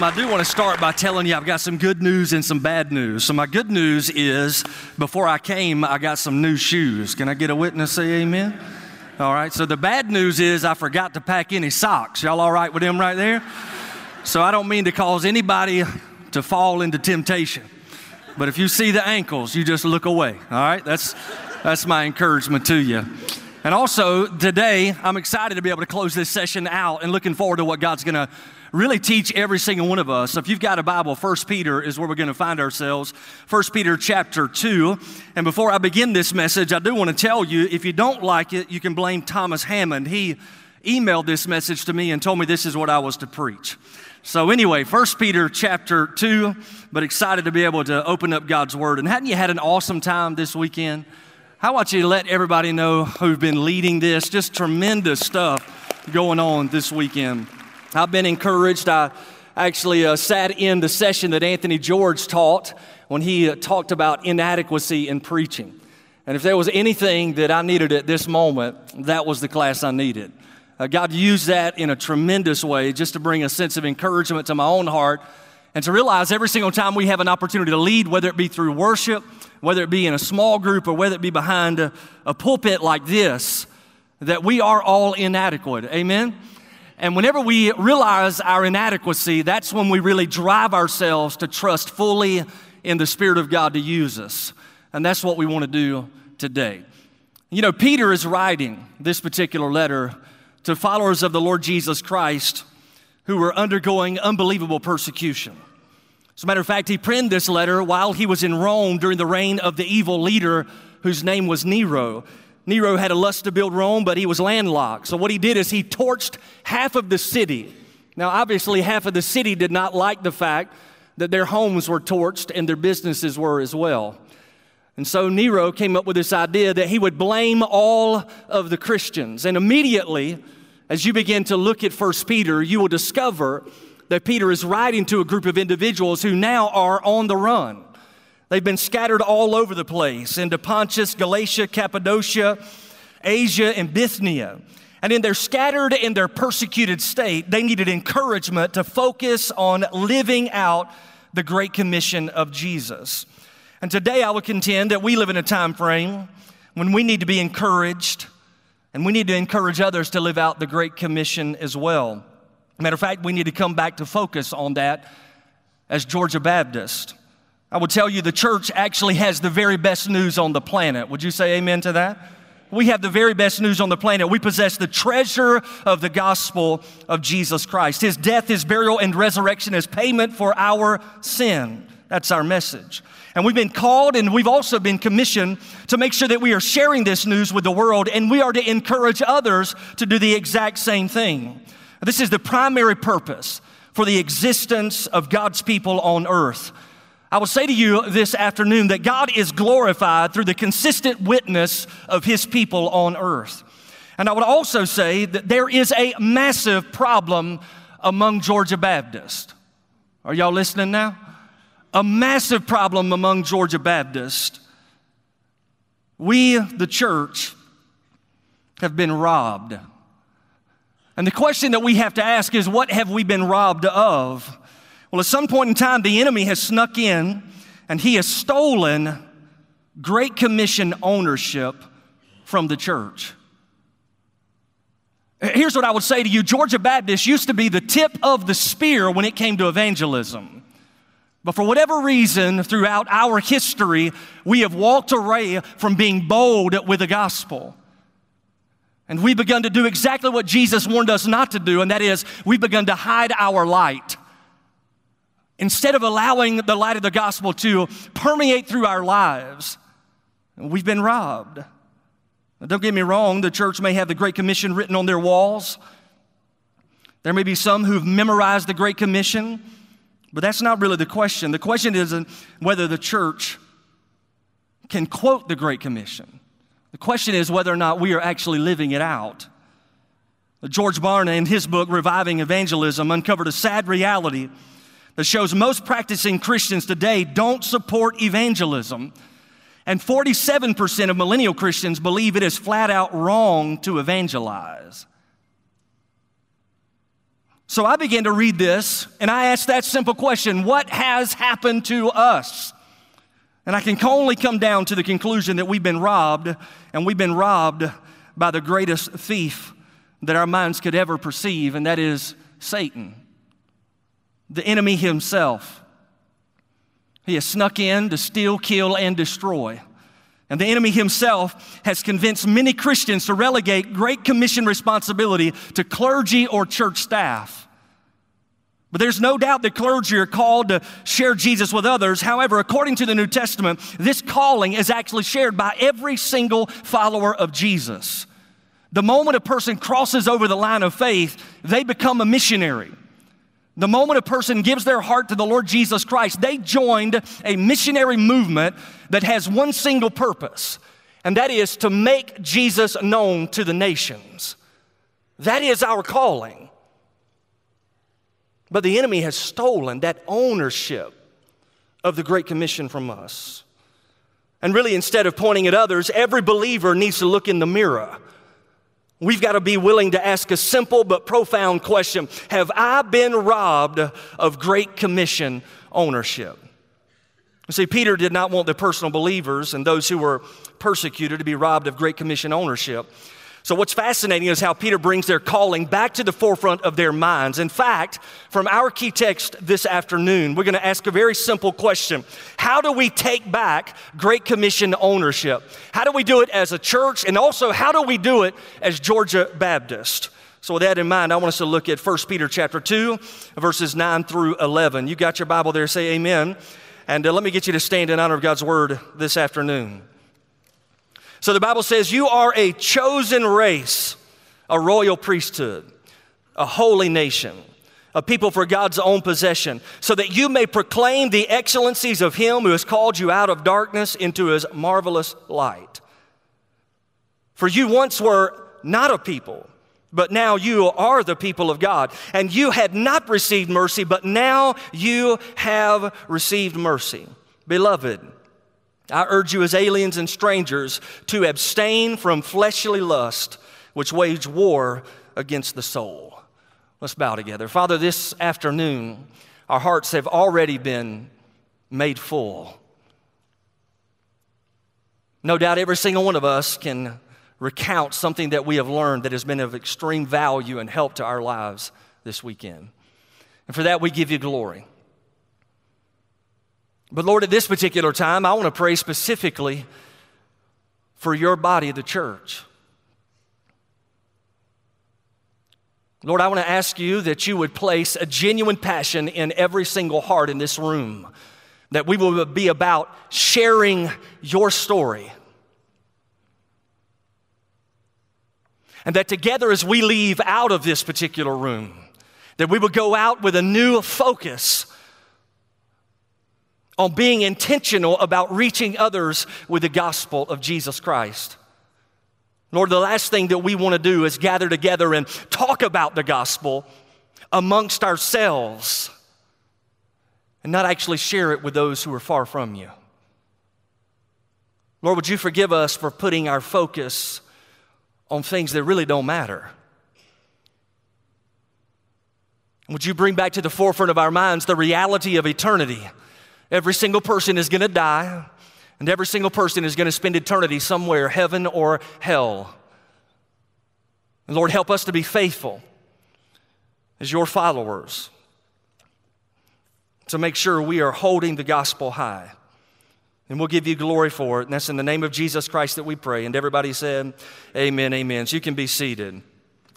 I do want to start by telling you I've got some good news and some bad news. So, my good news is before I came, I got some new shoes. Can I get a witness say amen? All right, so the bad news is I forgot to pack any socks. Y'all all right with them right there? So, I don't mean to cause anybody to fall into temptation. But if you see the ankles, you just look away. All right, that's, that's my encouragement to you. And also, today, I'm excited to be able to close this session out and looking forward to what God's going to really teach every single one of us. If you've got a Bible, 1 Peter is where we're going to find ourselves. 1 Peter chapter 2. And before I begin this message, I do want to tell you if you don't like it, you can blame Thomas Hammond. He emailed this message to me and told me this is what I was to preach. So anyway, 1 Peter chapter 2, but excited to be able to open up God's word. And hadn't you had an awesome time this weekend? How about you to let everybody know who've been leading this? Just tremendous stuff going on this weekend. I've been encouraged. I actually uh, sat in the session that Anthony George taught when he uh, talked about inadequacy in preaching. And if there was anything that I needed at this moment, that was the class I needed. Uh, God used that in a tremendous way just to bring a sense of encouragement to my own heart and to realize every single time we have an opportunity to lead, whether it be through worship, whether it be in a small group, or whether it be behind a, a pulpit like this, that we are all inadequate. Amen? And whenever we realize our inadequacy, that's when we really drive ourselves to trust fully in the Spirit of God to use us. And that's what we want to do today. You know, Peter is writing this particular letter to followers of the Lord Jesus Christ who were undergoing unbelievable persecution. As a matter of fact, he penned this letter while he was in Rome during the reign of the evil leader whose name was Nero. Nero had a lust to build Rome, but he was landlocked. So what he did is he torched half of the city. Now, obviously, half of the city did not like the fact that their homes were torched and their businesses were as well. And so Nero came up with this idea that he would blame all of the Christians. And immediately, as you begin to look at First Peter, you will discover that Peter is writing to a group of individuals who now are on the run. They've been scattered all over the place into Pontus, Galatia, Cappadocia, Asia, and Bithynia. And in their scattered and their persecuted state, they needed encouragement to focus on living out the great commission of Jesus. And today I would contend that we live in a time frame when we need to be encouraged and we need to encourage others to live out the great commission as well. Matter of fact, we need to come back to focus on that as Georgia Baptist. I will tell you the church actually has the very best news on the planet. Would you say amen to that? We have the very best news on the planet. We possess the treasure of the gospel of Jesus Christ. His death, his burial, and resurrection as payment for our sin. That's our message. And we've been called and we've also been commissioned to make sure that we are sharing this news with the world and we are to encourage others to do the exact same thing. This is the primary purpose for the existence of God's people on earth. I will say to you this afternoon that God is glorified through the consistent witness of His people on earth. And I would also say that there is a massive problem among Georgia Baptists. Are y'all listening now? A massive problem among Georgia Baptists. We, the church, have been robbed. And the question that we have to ask is what have we been robbed of? Well, at some point in time, the enemy has snuck in and he has stolen Great Commission ownership from the church. Here's what I would say to you Georgia Baptist used to be the tip of the spear when it came to evangelism. But for whatever reason, throughout our history, we have walked away from being bold with the gospel. And we've begun to do exactly what Jesus warned us not to do, and that is, we've begun to hide our light. Instead of allowing the light of the gospel to permeate through our lives, we've been robbed. Now, don't get me wrong, the church may have the Great Commission written on their walls. There may be some who've memorized the Great Commission, but that's not really the question. The question isn't whether the church can quote the Great Commission. The question is whether or not we are actually living it out. George Barna, in his book, Reviving Evangelism, uncovered a sad reality that shows most practicing Christians today don't support evangelism. And 47% of millennial Christians believe it is flat out wrong to evangelize. So I began to read this and I asked that simple question What has happened to us? And I can only come down to the conclusion that we've been robbed, and we've been robbed by the greatest thief that our minds could ever perceive, and that is Satan, the enemy himself. He has snuck in to steal, kill, and destroy. And the enemy himself has convinced many Christians to relegate Great Commission responsibility to clergy or church staff. But there's no doubt that clergy are called to share Jesus with others. However, according to the New Testament, this calling is actually shared by every single follower of Jesus. The moment a person crosses over the line of faith, they become a missionary. The moment a person gives their heart to the Lord Jesus Christ, they joined a missionary movement that has one single purpose, and that is to make Jesus known to the nations. That is our calling. But the enemy has stolen that ownership of the Great Commission from us. And really, instead of pointing at others, every believer needs to look in the mirror We've got to be willing to ask a simple but profound question Have I been robbed of Great Commission ownership? You see, Peter did not want the personal believers and those who were persecuted to be robbed of Great Commission ownership. So, what's fascinating is how Peter brings their calling back to the forefront of their minds. In fact, from our key text this afternoon, we're going to ask a very simple question How do we take back Great Commission ownership? How do we do it as a church? And also, how do we do it as Georgia Baptist? So with that in mind, I want us to look at 1 Peter chapter 2, verses 9 through 11. You got your Bible there, say amen. And uh, let me get you to stand in honor of God's word this afternoon. So the Bible says, You are a chosen race, a royal priesthood, a holy nation, a people for God's own possession, so that you may proclaim the excellencies of Him who has called you out of darkness into His marvelous light. For you once were not a people, but now you are the people of God. And you had not received mercy, but now you have received mercy. Beloved, I urge you as aliens and strangers to abstain from fleshly lust, which wage war against the soul. Let's bow together. Father, this afternoon, our hearts have already been made full. No doubt every single one of us can recount something that we have learned that has been of extreme value and help to our lives this weekend. And for that, we give you glory. But Lord, at this particular time, I want to pray specifically for your body, the church. Lord, I want to ask you that you would place a genuine passion in every single heart in this room, that we will be about sharing your story. And that together, as we leave out of this particular room, that we will go out with a new focus on being intentional about reaching others with the gospel of Jesus Christ. Lord, the last thing that we want to do is gather together and talk about the gospel amongst ourselves and not actually share it with those who are far from you. Lord, would you forgive us for putting our focus on things that really don't matter? Would you bring back to the forefront of our minds the reality of eternity? Every single person is going to die, and every single person is going to spend eternity somewhere, heaven or hell. And Lord, help us to be faithful as your followers to make sure we are holding the gospel high. And we'll give you glory for it. And that's in the name of Jesus Christ that we pray. And everybody said, Amen, amen. So you can be seated.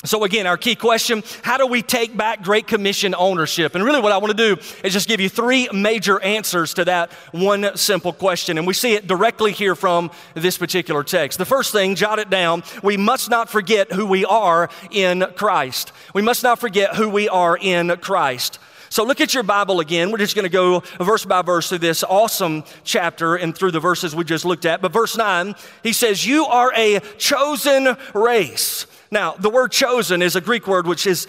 So, again, our key question how do we take back Great Commission ownership? And really, what I want to do is just give you three major answers to that one simple question. And we see it directly here from this particular text. The first thing, jot it down, we must not forget who we are in Christ. We must not forget who we are in Christ. So look at your Bible again. We're just going to go verse by verse through this awesome chapter and through the verses we just looked at. But verse 9, he says, You are a chosen race. Now, the word chosen is a Greek word which is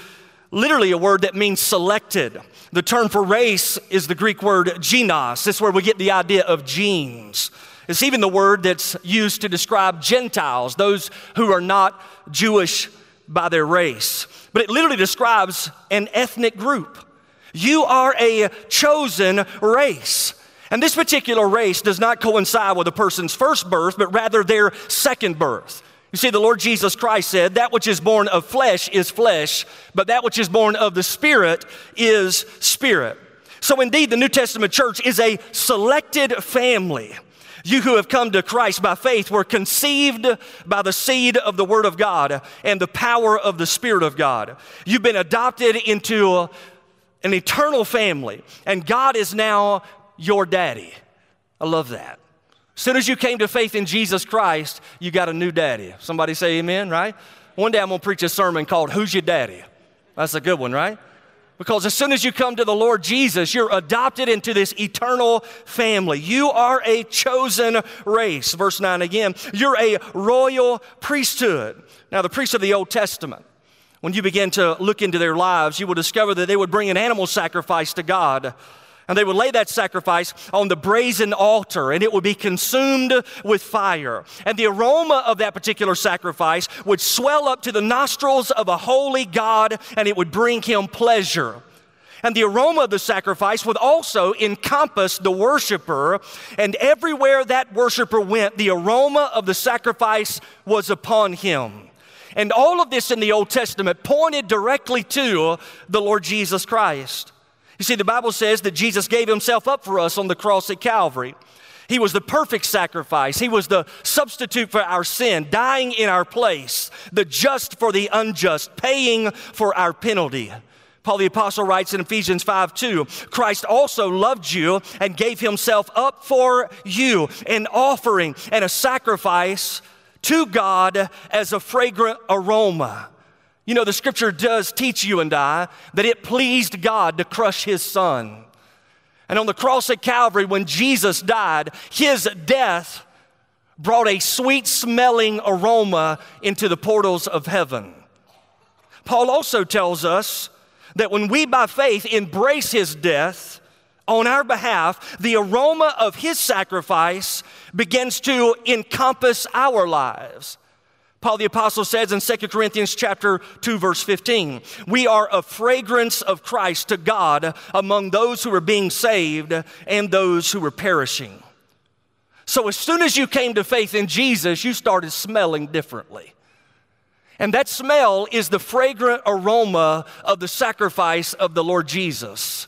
literally a word that means selected. The term for race is the Greek word genos. This is where we get the idea of genes. It's even the word that's used to describe Gentiles, those who are not Jewish by their race. but it literally describes an ethnic group. You are a chosen race. And this particular race does not coincide with a person's first birth, but rather their second birth. You see, the Lord Jesus Christ said, That which is born of flesh is flesh, but that which is born of the Spirit is spirit. So, indeed, the New Testament church is a selected family. You who have come to Christ by faith were conceived by the seed of the Word of God and the power of the Spirit of God. You've been adopted into an eternal family, and God is now your daddy. I love that. As soon as you came to faith in Jesus Christ, you got a new daddy. Somebody say amen, right? One day I'm gonna preach a sermon called Who's Your Daddy? That's a good one, right? Because as soon as you come to the Lord Jesus, you're adopted into this eternal family. You are a chosen race. Verse 9 again, you're a royal priesthood. Now, the priests of the Old Testament, when you begin to look into their lives, you will discover that they would bring an animal sacrifice to God. And they would lay that sacrifice on the brazen altar and it would be consumed with fire. And the aroma of that particular sacrifice would swell up to the nostrils of a holy God and it would bring him pleasure. And the aroma of the sacrifice would also encompass the worshiper. And everywhere that worshiper went, the aroma of the sacrifice was upon him. And all of this in the Old Testament pointed directly to the Lord Jesus Christ. You see, the Bible says that Jesus gave himself up for us on the cross at Calvary. He was the perfect sacrifice. He was the substitute for our sin, dying in our place, the just for the unjust, paying for our penalty. Paul the Apostle writes in Ephesians 5 2, Christ also loved you and gave himself up for you, an offering and a sacrifice to God as a fragrant aroma. You know, the scripture does teach you and I that it pleased God to crush his son. And on the cross at Calvary, when Jesus died, his death brought a sweet smelling aroma into the portals of heaven. Paul also tells us that when we by faith embrace his death on our behalf, the aroma of his sacrifice begins to encompass our lives. Paul the apostle says in 2 Corinthians chapter 2 verse 15, we are a fragrance of Christ to God among those who are being saved and those who are perishing. So as soon as you came to faith in Jesus, you started smelling differently. And that smell is the fragrant aroma of the sacrifice of the Lord Jesus.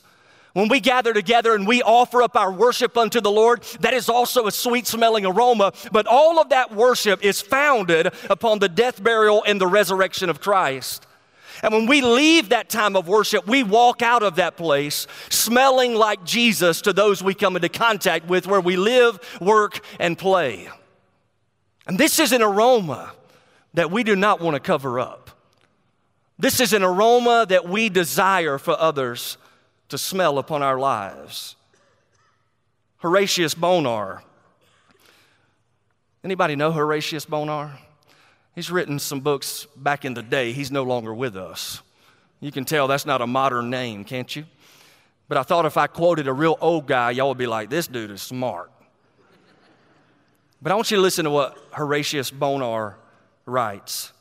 When we gather together and we offer up our worship unto the Lord, that is also a sweet smelling aroma. But all of that worship is founded upon the death, burial, and the resurrection of Christ. And when we leave that time of worship, we walk out of that place smelling like Jesus to those we come into contact with where we live, work, and play. And this is an aroma that we do not want to cover up. This is an aroma that we desire for others to smell upon our lives. Horatius Bonar. Anybody know Horatius Bonar? He's written some books back in the day. He's no longer with us. You can tell that's not a modern name, can't you? But I thought if I quoted a real old guy, y'all would be like, this dude is smart. But I want you to listen to what Horatius Bonar writes.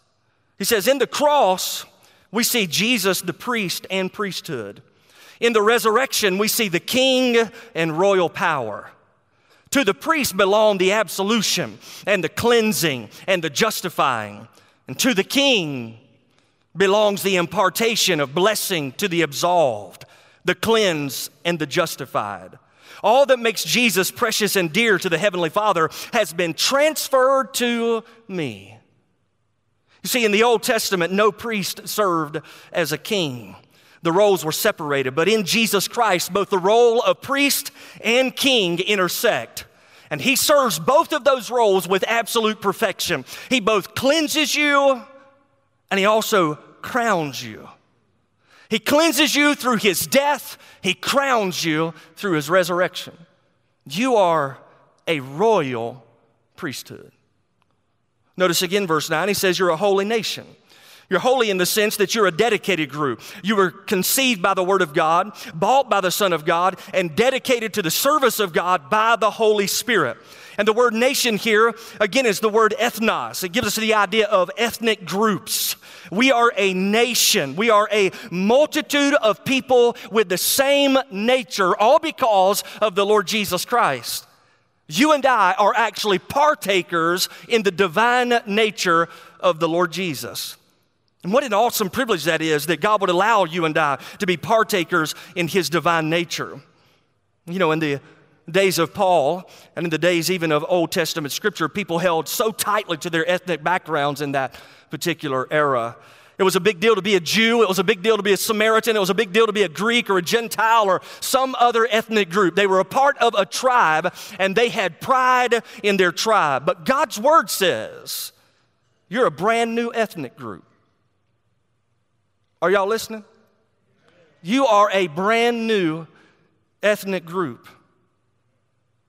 He says, In the cross, we see Jesus, the priest and priesthood. In the resurrection, we see the king and royal power. To the priest belong the absolution and the cleansing and the justifying. And to the king belongs the impartation of blessing to the absolved, the cleansed, and the justified. All that makes Jesus precious and dear to the Heavenly Father has been transferred to me. You see, in the Old Testament, no priest served as a king the roles were separated. But in Jesus Christ, both the role of priest and king intersect. And he serves both of those roles with absolute perfection. He both cleanses you and he also crowns you. He cleanses you through his death, he crowns you through his resurrection. You are a royal priesthood. Notice again, verse 9, he says, You're a holy nation. You're holy in the sense that you're a dedicated group. You were conceived by the Word of God, bought by the Son of God, and dedicated to the service of God by the Holy Spirit. And the word nation here, again, is the word ethnos. It gives us the idea of ethnic groups. We are a nation. We are a multitude of people with the same nature, all because of the Lord Jesus Christ. You and I are actually partakers in the divine nature of the Lord Jesus. And what an awesome privilege that is that God would allow you and I to be partakers in His divine nature. You know, in the days of Paul and in the days even of Old Testament scripture, people held so tightly to their ethnic backgrounds in that particular era. It was a big deal to be a Jew. It was a big deal to be a Samaritan. It was a big deal to be a Greek or a Gentile or some other ethnic group. They were a part of a tribe and they had pride in their tribe. But God's word says you're a brand new ethnic group. Are y'all listening? You are a brand new ethnic group.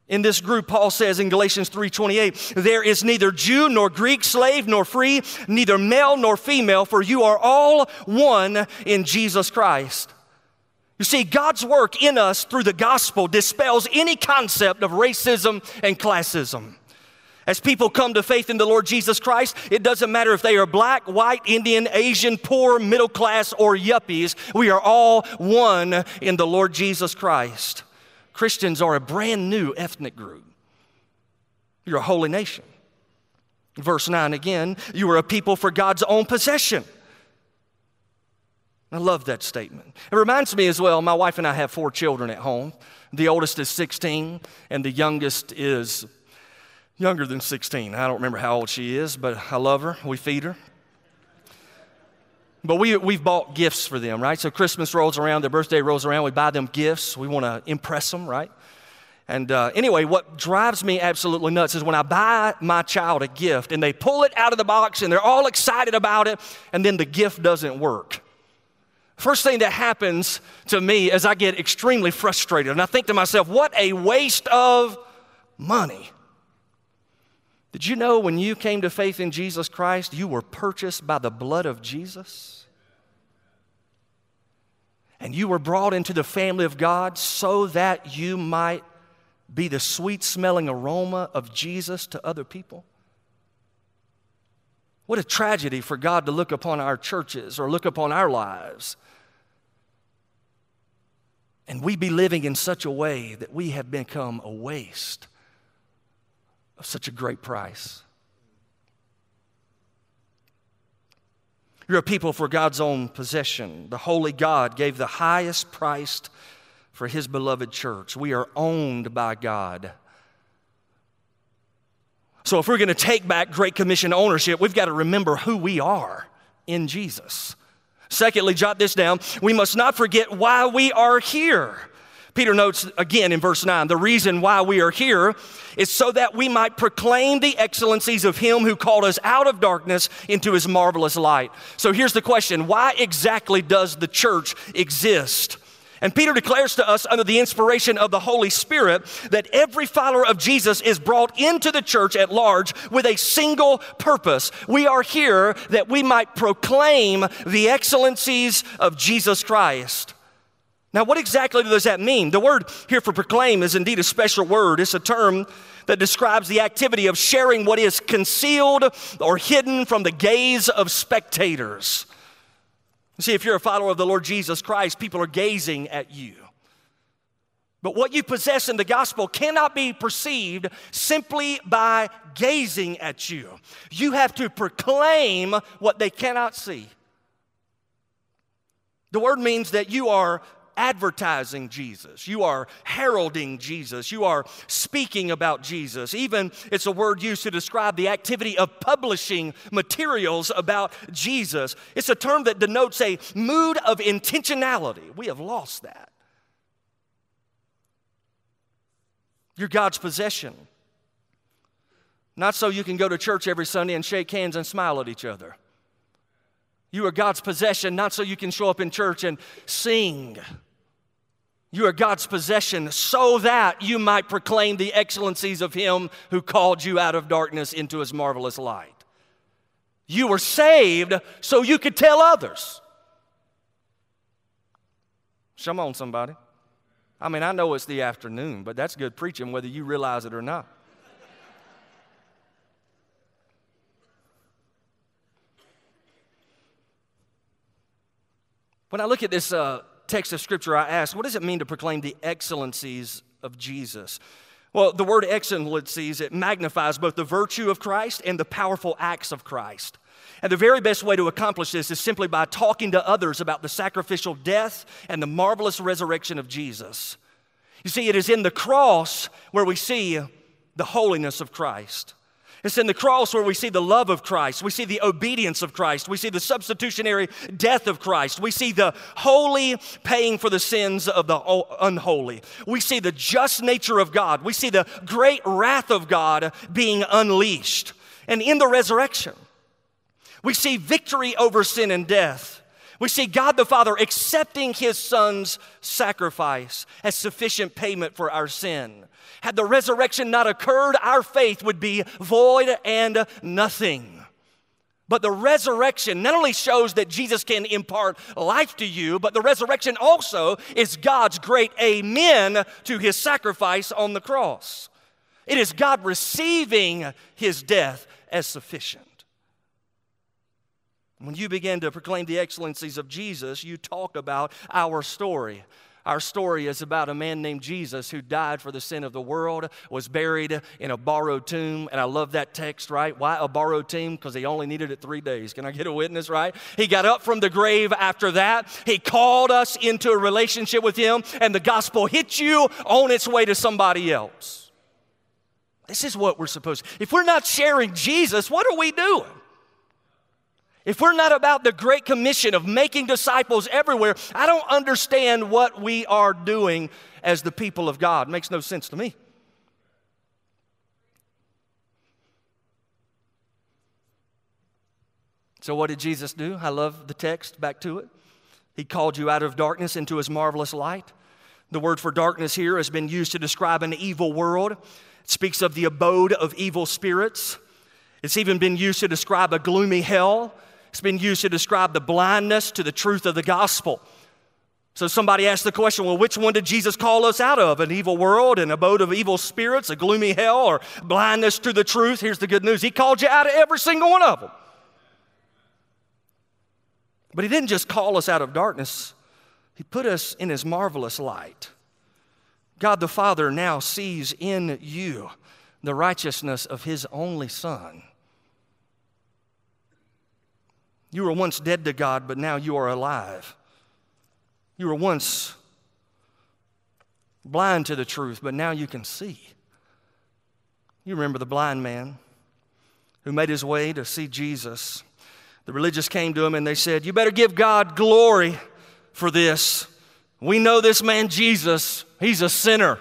In this group, Paul says in Galatians 3:28, there is neither Jew nor Greek, slave nor free, neither male nor female, for you are all one in Jesus Christ. You see, God's work in us through the gospel dispels any concept of racism and classism. As people come to faith in the Lord Jesus Christ, it doesn't matter if they are black, white, Indian, Asian, poor, middle class, or yuppies. We are all one in the Lord Jesus Christ. Christians are a brand new ethnic group. You're a holy nation. Verse 9 again, you are a people for God's own possession. I love that statement. It reminds me as well, my wife and I have four children at home. The oldest is 16, and the youngest is younger than 16. I don't remember how old she is, but I love her. We feed her. But we, we've bought gifts for them, right? So Christmas rolls around, their birthday rolls around, we buy them gifts. We want to impress them, right? And uh, anyway, what drives me absolutely nuts is when I buy my child a gift and they pull it out of the box and they're all excited about it, and then the gift doesn't work. First thing that happens to me is I get extremely frustrated and I think to myself, what a waste of money. Did you know when you came to faith in Jesus Christ, you were purchased by the blood of Jesus? And you were brought into the family of God so that you might be the sweet smelling aroma of Jesus to other people? What a tragedy for God to look upon our churches or look upon our lives. And we be living in such a way that we have become a waste of such a great price. You're a people for God's own possession. The holy God gave the highest price for his beloved church. We are owned by God. So, if we're going to take back Great Commission ownership, we've got to remember who we are in Jesus. Secondly, jot this down we must not forget why we are here. Peter notes again in verse 9 the reason why we are here is so that we might proclaim the excellencies of Him who called us out of darkness into His marvelous light. So here's the question why exactly does the church exist? And Peter declares to us, under the inspiration of the Holy Spirit, that every follower of Jesus is brought into the church at large with a single purpose. We are here that we might proclaim the excellencies of Jesus Christ. Now, what exactly does that mean? The word here for proclaim is indeed a special word. It's a term that describes the activity of sharing what is concealed or hidden from the gaze of spectators. See, if you're a follower of the Lord Jesus Christ, people are gazing at you. But what you possess in the gospel cannot be perceived simply by gazing at you. You have to proclaim what they cannot see. The word means that you are advertising Jesus. You are heralding Jesus. You are speaking about Jesus. Even it's a word used to describe the activity of publishing materials about Jesus. It's a term that denotes a mood of intentionality. We have lost that. You're God's possession. Not so you can go to church every Sunday and shake hands and smile at each other. You are God's possession, not so you can show up in church and sing you are God's possession so that you might proclaim the excellencies of Him who called you out of darkness into His marvelous light. You were saved so you could tell others. Come on, somebody. I mean, I know it's the afternoon, but that's good preaching whether you realize it or not. When I look at this uh, text of Scripture, I ask, what does it mean to proclaim the excellencies of Jesus? Well, the word excellencies, it magnifies both the virtue of Christ and the powerful acts of Christ. And the very best way to accomplish this is simply by talking to others about the sacrificial death and the marvelous resurrection of Jesus. You see, it is in the cross where we see the holiness of Christ. It's in the cross where we see the love of Christ. We see the obedience of Christ. We see the substitutionary death of Christ. We see the holy paying for the sins of the unholy. We see the just nature of God. We see the great wrath of God being unleashed. And in the resurrection, we see victory over sin and death. We see God the Father accepting his Son's sacrifice as sufficient payment for our sin. Had the resurrection not occurred, our faith would be void and nothing. But the resurrection not only shows that Jesus can impart life to you, but the resurrection also is God's great amen to his sacrifice on the cross. It is God receiving his death as sufficient. When you begin to proclaim the excellencies of Jesus, you talk about our story. Our story is about a man named Jesus who died for the sin of the world, was buried in a borrowed tomb. And I love that text, right? Why a borrowed tomb? Because he only needed it three days. Can I get a witness, right? He got up from the grave after that. He called us into a relationship with him, and the gospel hit you on its way to somebody else. This is what we're supposed to. If we're not sharing Jesus, what are we doing? If we're not about the Great Commission of making disciples everywhere, I don't understand what we are doing as the people of God. It makes no sense to me. So, what did Jesus do? I love the text, back to it. He called you out of darkness into his marvelous light. The word for darkness here has been used to describe an evil world. It speaks of the abode of evil spirits. It's even been used to describe a gloomy hell. It's been used to describe the blindness to the truth of the gospel. So somebody asked the question, well, which one did Jesus call us out of? An evil world, an abode of evil spirits, a gloomy hell, or blindness to the truth? Here's the good news He called you out of every single one of them. But He didn't just call us out of darkness, He put us in His marvelous light. God the Father now sees in you the righteousness of His only Son. You were once dead to God, but now you are alive. You were once blind to the truth, but now you can see. You remember the blind man who made his way to see Jesus. The religious came to him and they said, You better give God glory for this. We know this man, Jesus, he's a sinner.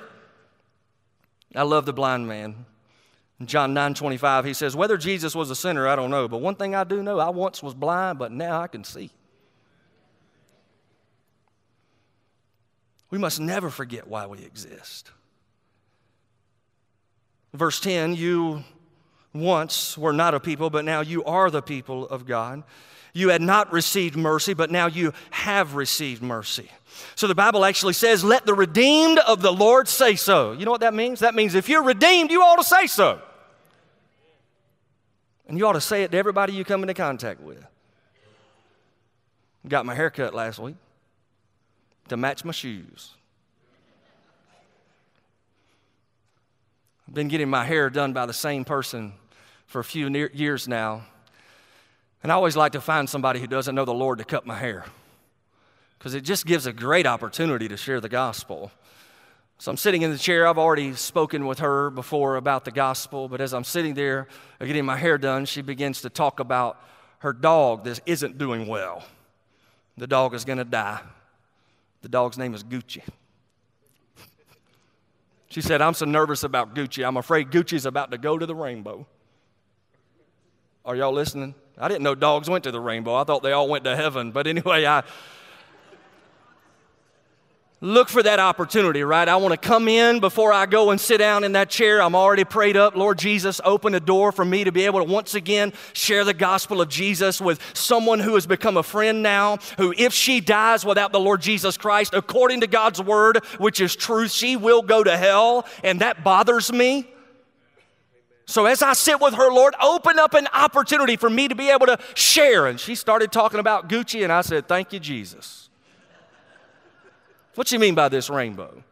I love the blind man. John 9 25, he says, Whether Jesus was a sinner, I don't know, but one thing I do know, I once was blind, but now I can see. We must never forget why we exist. Verse 10 You once were not a people, but now you are the people of God. You had not received mercy, but now you have received mercy. So the Bible actually says, Let the redeemed of the Lord say so. You know what that means? That means if you're redeemed, you ought to say so. And you ought to say it to everybody you come into contact with. Got my hair cut last week to match my shoes. I've been getting my hair done by the same person for a few years now. And I always like to find somebody who doesn't know the Lord to cut my hair because it just gives a great opportunity to share the gospel. So I'm sitting in the chair. I've already spoken with her before about the gospel, but as I'm sitting there uh, getting my hair done, she begins to talk about her dog that isn't doing well. The dog is going to die. The dog's name is Gucci. She said, I'm so nervous about Gucci. I'm afraid Gucci's about to go to the rainbow. Are y'all listening? I didn't know dogs went to the rainbow. I thought they all went to heaven. But anyway, I look for that opportunity, right? I want to come in before I go and sit down in that chair. I'm already prayed up. Lord Jesus, open a door for me to be able to once again share the gospel of Jesus with someone who has become a friend now, who, if she dies without the Lord Jesus Christ, according to God's word, which is truth, she will go to hell. And that bothers me. So as I sit with her, Lord, open up an opportunity for me to be able to share. And she started talking about Gucci, and I said, Thank you, Jesus. What do you mean by this rainbow?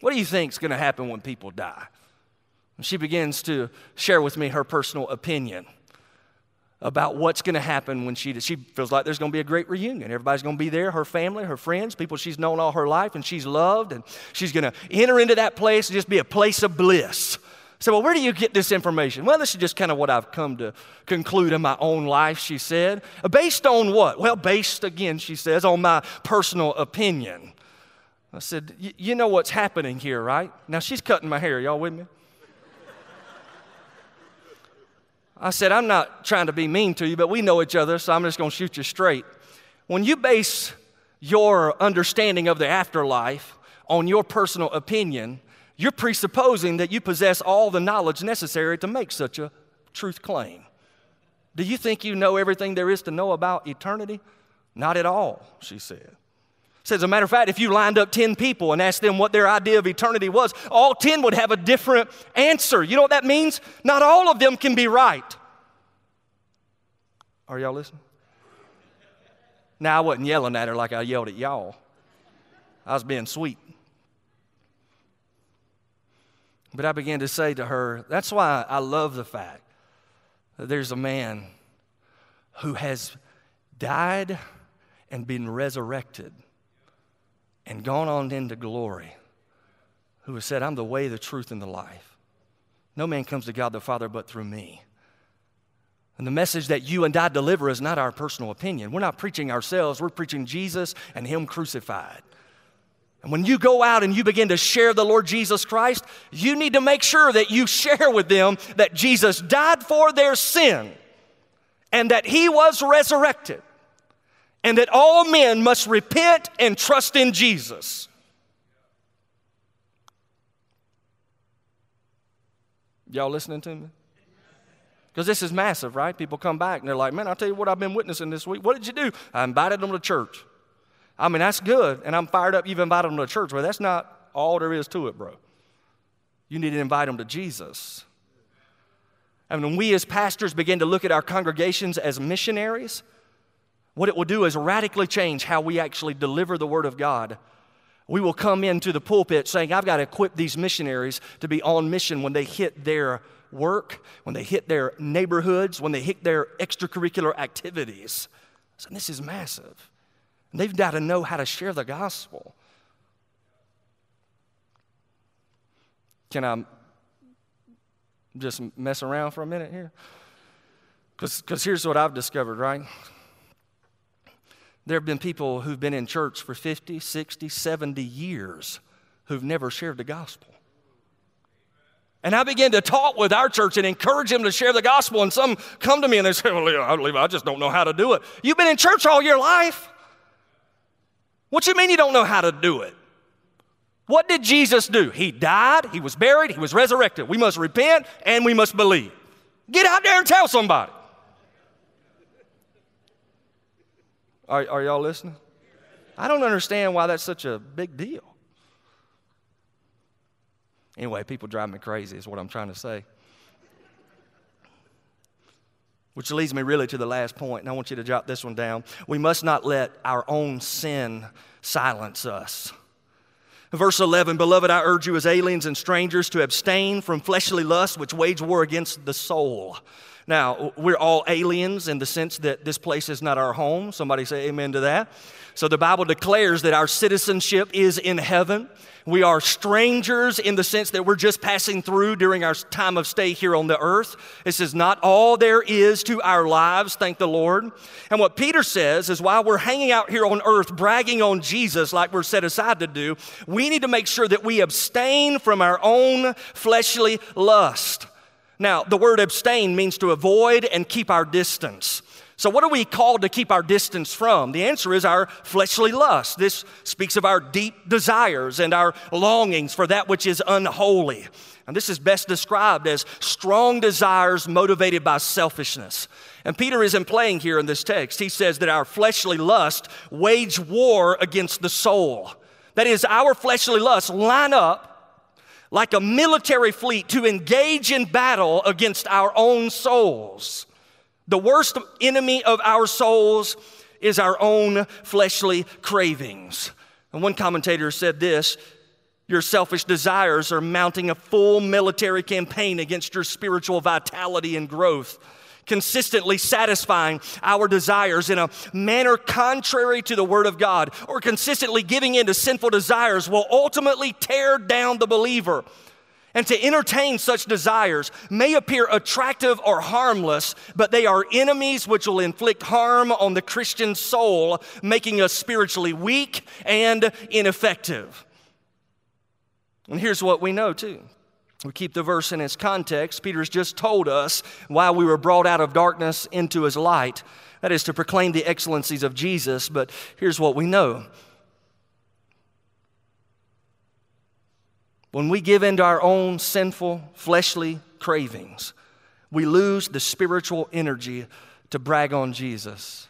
What do you think is going to happen when people die? And she begins to share with me her personal opinion about what's going to happen when she she feels like there's going to be a great reunion. Everybody's going to be there, her family, her friends, people she's known all her life and she's loved and she's going to enter into that place and just be a place of bliss. So, well, where do you get this information? Well, this is just kind of what I've come to conclude in my own life, she said. Based on what? Well, based, again, she says, on my personal opinion. I said, You know what's happening here, right? Now she's cutting my hair. Y'all with me? I said, I'm not trying to be mean to you, but we know each other, so I'm just going to shoot you straight. When you base your understanding of the afterlife on your personal opinion, you're presupposing that you possess all the knowledge necessary to make such a truth claim. Do you think you know everything there is to know about eternity? Not at all, she said. Says, as a matter of fact, if you lined up 10 people and asked them what their idea of eternity was, all 10 would have a different answer. You know what that means? Not all of them can be right. Are y'all listening? Now, I wasn't yelling at her like I yelled at y'all, I was being sweet. But I began to say to her, that's why I love the fact that there's a man who has died and been resurrected and gone on into glory, who has said, I'm the way, the truth, and the life. No man comes to God the Father but through me. And the message that you and I deliver is not our personal opinion. We're not preaching ourselves, we're preaching Jesus and Him crucified. And when you go out and you begin to share the Lord Jesus Christ, you need to make sure that you share with them that Jesus died for their sin and that He was resurrected and that all men must repent and trust in Jesus. Y'all listening to me? Because this is massive, right? People come back and they're like, man, I'll tell you what I've been witnessing this week. What did you do? I invited them to church. I mean, that's good. And I'm fired up you've invited them to church. But that's not all there is to it, bro. You need to invite them to Jesus. And when we as pastors begin to look at our congregations as missionaries, what it will do is radically change how we actually deliver the Word of God. We will come into the pulpit saying, I've got to equip these missionaries to be on mission when they hit their work, when they hit their neighborhoods, when they hit their extracurricular activities. So this is massive. And they've got to know how to share the gospel. Can I just mess around for a minute here? Because here's what I've discovered, right? There have been people who've been in church for 50, 60, 70 years who've never shared the gospel. And I began to talk with our church and encourage them to share the gospel. And some come to me and they say, Well, I believe I just don't know how to do it. You've been in church all your life. What you mean you don't know how to do it? What did Jesus do? He died, he was buried, he was resurrected. We must repent and we must believe. Get out there and tell somebody. Are, are y'all listening? I don't understand why that's such a big deal. Anyway, people drive me crazy, is what I'm trying to say. Which leads me really to the last point, and I want you to jot this one down. We must not let our own sin silence us. Verse 11 Beloved, I urge you as aliens and strangers to abstain from fleshly lusts which wage war against the soul. Now, we're all aliens in the sense that this place is not our home. Somebody say amen to that. So the Bible declares that our citizenship is in heaven. We are strangers in the sense that we're just passing through during our time of stay here on the earth. This is not all there is to our lives, thank the Lord. And what Peter says is while we're hanging out here on earth bragging on Jesus like we're set aside to do, we need to make sure that we abstain from our own fleshly lust. Now, the word abstain means to avoid and keep our distance. So, what are we called to keep our distance from? The answer is our fleshly lust. This speaks of our deep desires and our longings for that which is unholy. And this is best described as strong desires motivated by selfishness. And Peter is implying here in this text. He says that our fleshly lust wage war against the soul. That is, our fleshly lusts line up like a military fleet to engage in battle against our own souls. The worst enemy of our souls is our own fleshly cravings. And one commentator said this your selfish desires are mounting a full military campaign against your spiritual vitality and growth, consistently satisfying our desires in a manner contrary to the Word of God, or consistently giving in to sinful desires will ultimately tear down the believer and to entertain such desires may appear attractive or harmless, but they are enemies which will inflict harm on the Christian soul, making us spiritually weak and ineffective. And here's what we know too. We keep the verse in its context. Peter's just told us why we were brought out of darkness into his light. That is to proclaim the excellencies of Jesus. But here's what we know When we give in to our own sinful, fleshly cravings, we lose the spiritual energy to brag on Jesus.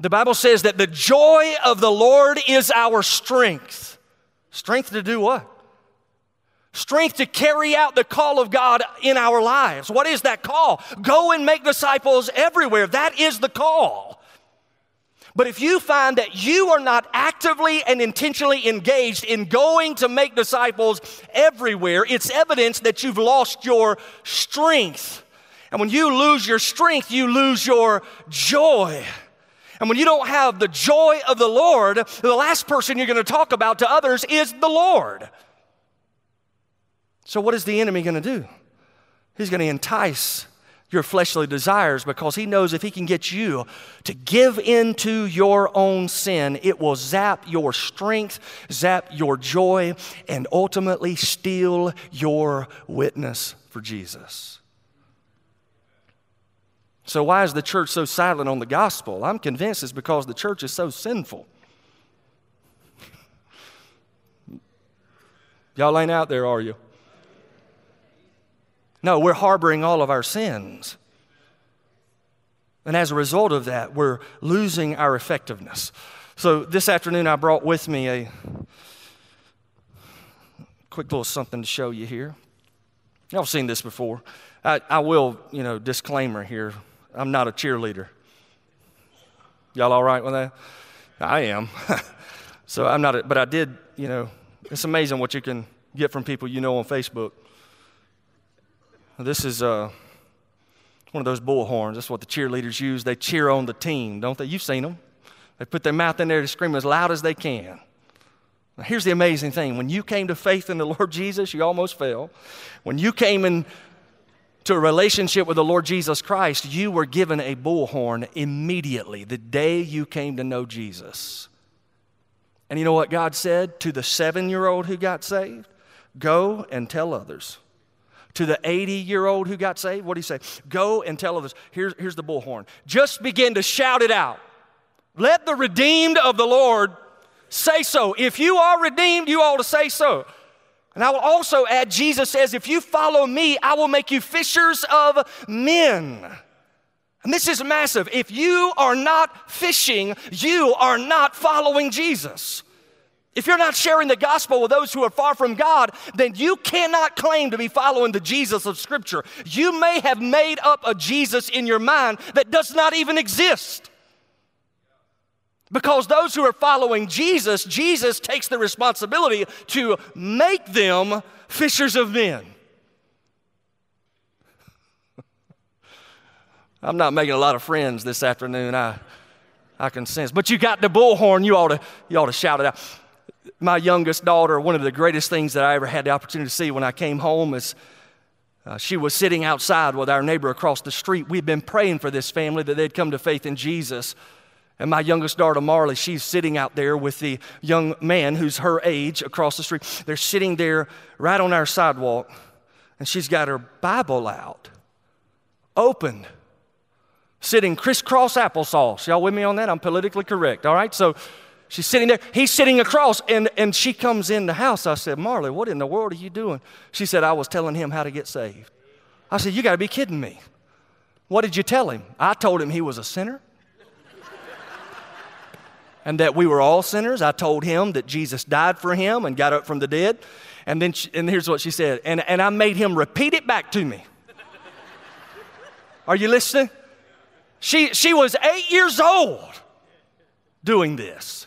The Bible says that the joy of the Lord is our strength. Strength to do what? Strength to carry out the call of God in our lives. What is that call? Go and make disciples everywhere. That is the call. But if you find that you are not actively and intentionally engaged in going to make disciples everywhere, it's evidence that you've lost your strength. And when you lose your strength, you lose your joy. And when you don't have the joy of the Lord, the last person you're going to talk about to others is the Lord. So, what is the enemy going to do? He's going to entice your fleshly desires because he knows if he can get you to give into your own sin, it will zap your strength, zap your joy, and ultimately steal your witness for Jesus. So, why is the church so silent on the gospel? I'm convinced it's because the church is so sinful. Y'all ain't out there, are you? No, we're harboring all of our sins. And as a result of that, we're losing our effectiveness. So this afternoon, I brought with me a quick little something to show you here. Y'all seen this before. I, I will, you know, disclaimer here I'm not a cheerleader. Y'all all right with that? I am. so I'm not, a, but I did, you know, it's amazing what you can get from people you know on Facebook. This is uh, one of those bullhorns. That's what the cheerleaders use. They cheer on the team, don't they? You've seen them. They put their mouth in there to scream as loud as they can. Now, here's the amazing thing when you came to faith in the Lord Jesus, you almost fell. When you came into a relationship with the Lord Jesus Christ, you were given a bullhorn immediately the day you came to know Jesus. And you know what God said to the seven year old who got saved? Go and tell others to the 80 year old who got saved, what do you say? Go and tell others. Here's, here's the bullhorn. Just begin to shout it out. Let the redeemed of the Lord say so. If you are redeemed, you ought to say so. And I will also add, Jesus says, if you follow me, I will make you fishers of men. And this is massive. If you are not fishing, you are not following Jesus. If you're not sharing the gospel with those who are far from God, then you cannot claim to be following the Jesus of Scripture. You may have made up a Jesus in your mind that does not even exist. Because those who are following Jesus, Jesus takes the responsibility to make them fishers of men. I'm not making a lot of friends this afternoon, I, I can sense. But you got the bullhorn, you ought to, you ought to shout it out my youngest daughter, one of the greatest things that I ever had the opportunity to see when I came home is uh, she was sitting outside with our neighbor across the street. We'd been praying for this family that they'd come to faith in Jesus. And my youngest daughter, Marley, she's sitting out there with the young man who's her age across the street. They're sitting there right on our sidewalk, and she's got her Bible out. opened, sitting crisscross applesauce. Y'all with me on that? I'm politically correct, all right? So she's sitting there. He's sitting across, and, and she comes in the house. I said, Marley, what in the world are you doing? She said, I was telling him how to get saved. I said, You got to be kidding me. What did you tell him? I told him he was a sinner and that we were all sinners. I told him that Jesus died for him and got up from the dead. And then, she, and here's what she said, and, and I made him repeat it back to me. Are you listening? She, she was eight years old doing this.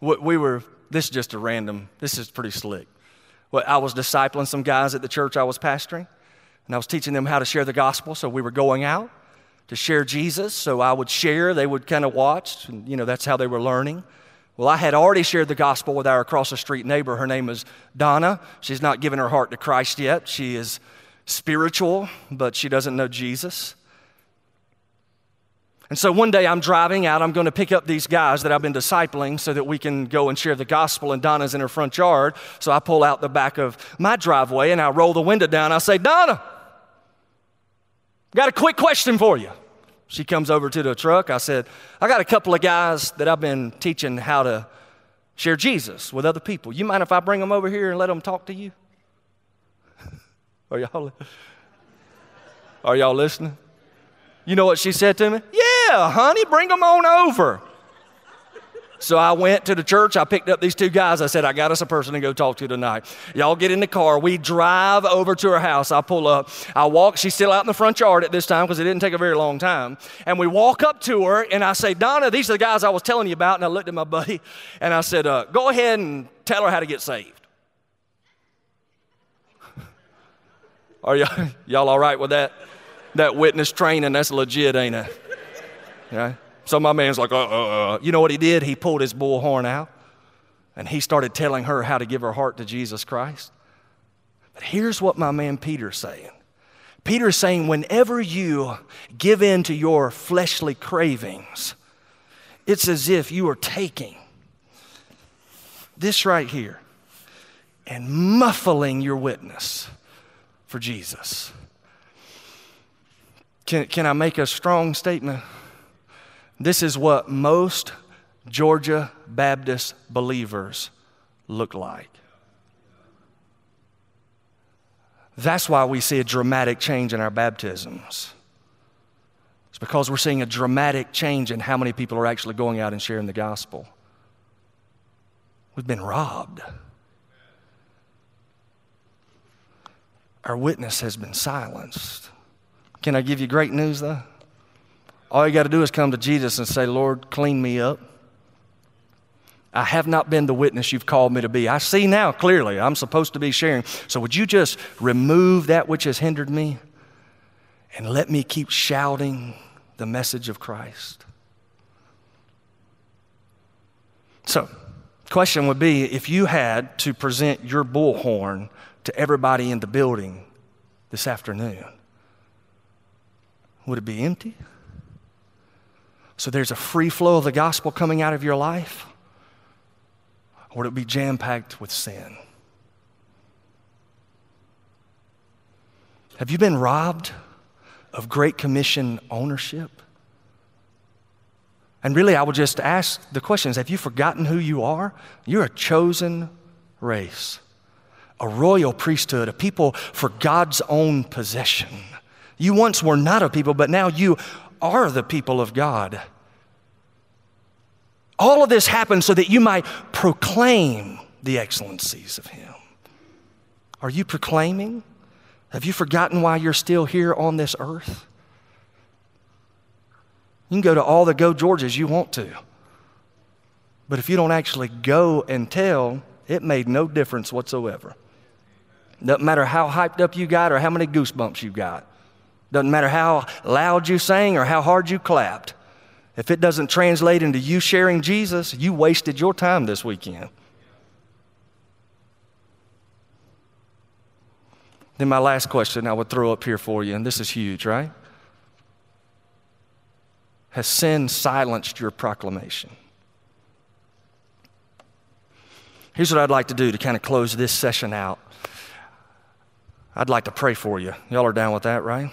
We were, this is just a random, this is pretty slick. Well, I was discipling some guys at the church I was pastoring, and I was teaching them how to share the gospel. So we were going out to share Jesus. So I would share, they would kind of watch, and you know, that's how they were learning. Well, I had already shared the gospel with our across the street neighbor. Her name is Donna. She's not given her heart to Christ yet. She is spiritual, but she doesn't know Jesus. And so one day I'm driving out, I'm going to pick up these guys that I've been discipling so that we can go and share the gospel. And Donna's in her front yard. So I pull out the back of my driveway and I roll the window down. I say, Donna, got a quick question for you. She comes over to the truck. I said, I got a couple of guys that I've been teaching how to share Jesus with other people. You mind if I bring them over here and let them talk to you? Are y'all, are y'all listening? You know what she said to me? Yeah. Honey, bring them on over. So I went to the church. I picked up these two guys. I said, I got us a person to go talk to tonight. Y'all get in the car. We drive over to her house. I pull up. I walk. She's still out in the front yard at this time because it didn't take a very long time. And we walk up to her and I say, Donna, these are the guys I was telling you about. And I looked at my buddy and I said, uh, Go ahead and tell her how to get saved. Are y'all, y'all all right with that? That witness training, that's legit, ain't it? Yeah. So my man's like, uh, uh, uh. You know what he did? He pulled his bullhorn out and he started telling her how to give her heart to Jesus Christ. But here's what my man Peter's saying Peter's saying, whenever you give in to your fleshly cravings, it's as if you are taking this right here and muffling your witness for Jesus. Can, can I make a strong statement? This is what most Georgia Baptist believers look like. That's why we see a dramatic change in our baptisms. It's because we're seeing a dramatic change in how many people are actually going out and sharing the gospel. We've been robbed. Our witness has been silenced. Can I give you great news, though? All you got to do is come to Jesus and say, Lord, clean me up. I have not been the witness you've called me to be. I see now clearly I'm supposed to be sharing. So would you just remove that which has hindered me and let me keep shouting the message of Christ? So, question would be if you had to present your bullhorn to everybody in the building this afternoon, would it be empty? So there's a free flow of the gospel coming out of your life? Or would it be jam packed with sin? Have you been robbed of Great Commission ownership? And really, I would just ask the questions Have you forgotten who you are? You're a chosen race, a royal priesthood, a people for God's own possession. You once were not a people, but now you are the people of God. All of this happened so that you might proclaim the excellencies of Him. Are you proclaiming? Have you forgotten why you're still here on this earth? You can go to all the Go Georgias you want to. But if you don't actually go and tell, it made no difference whatsoever. Doesn't matter how hyped up you got or how many goosebumps you got. Doesn't matter how loud you sang or how hard you clapped. If it doesn't translate into you sharing Jesus, you wasted your time this weekend. Then, my last question I would throw up here for you, and this is huge, right? Has sin silenced your proclamation? Here's what I'd like to do to kind of close this session out. I'd like to pray for you. Y'all are down with that, right?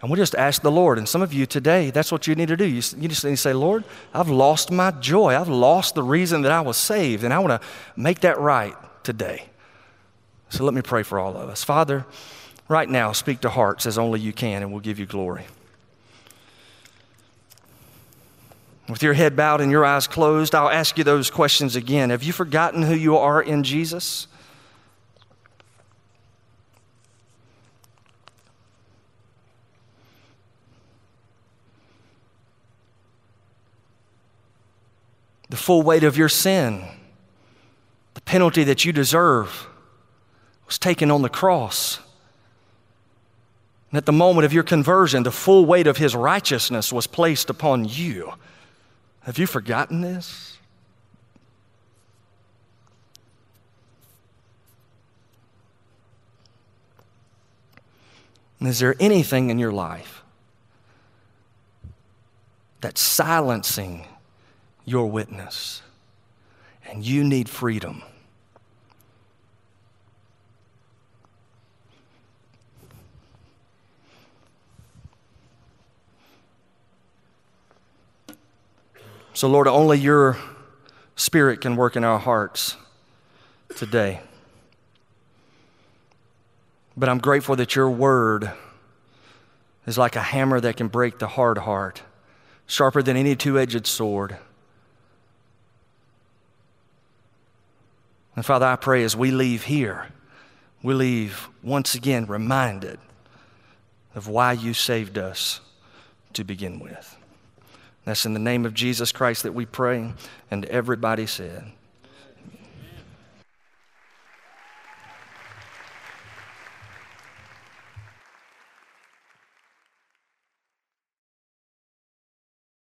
And we'll just ask the Lord. And some of you today, that's what you need to do. You, you just need to say, Lord, I've lost my joy. I've lost the reason that I was saved, and I want to make that right today. So let me pray for all of us. Father, right now, speak to hearts as only you can, and we'll give you glory. With your head bowed and your eyes closed, I'll ask you those questions again. Have you forgotten who you are in Jesus? The full weight of your sin, the penalty that you deserve, was taken on the cross. And at the moment of your conversion, the full weight of his righteousness was placed upon you. Have you forgotten this? And is there anything in your life that's silencing your witness? And you need freedom. So, Lord, only your spirit can work in our hearts today. But I'm grateful that your word is like a hammer that can break the hard heart, sharper than any two edged sword. And Father, I pray as we leave here, we leave once again reminded of why you saved us to begin with. That's in the name of Jesus Christ that we pray. And everybody said,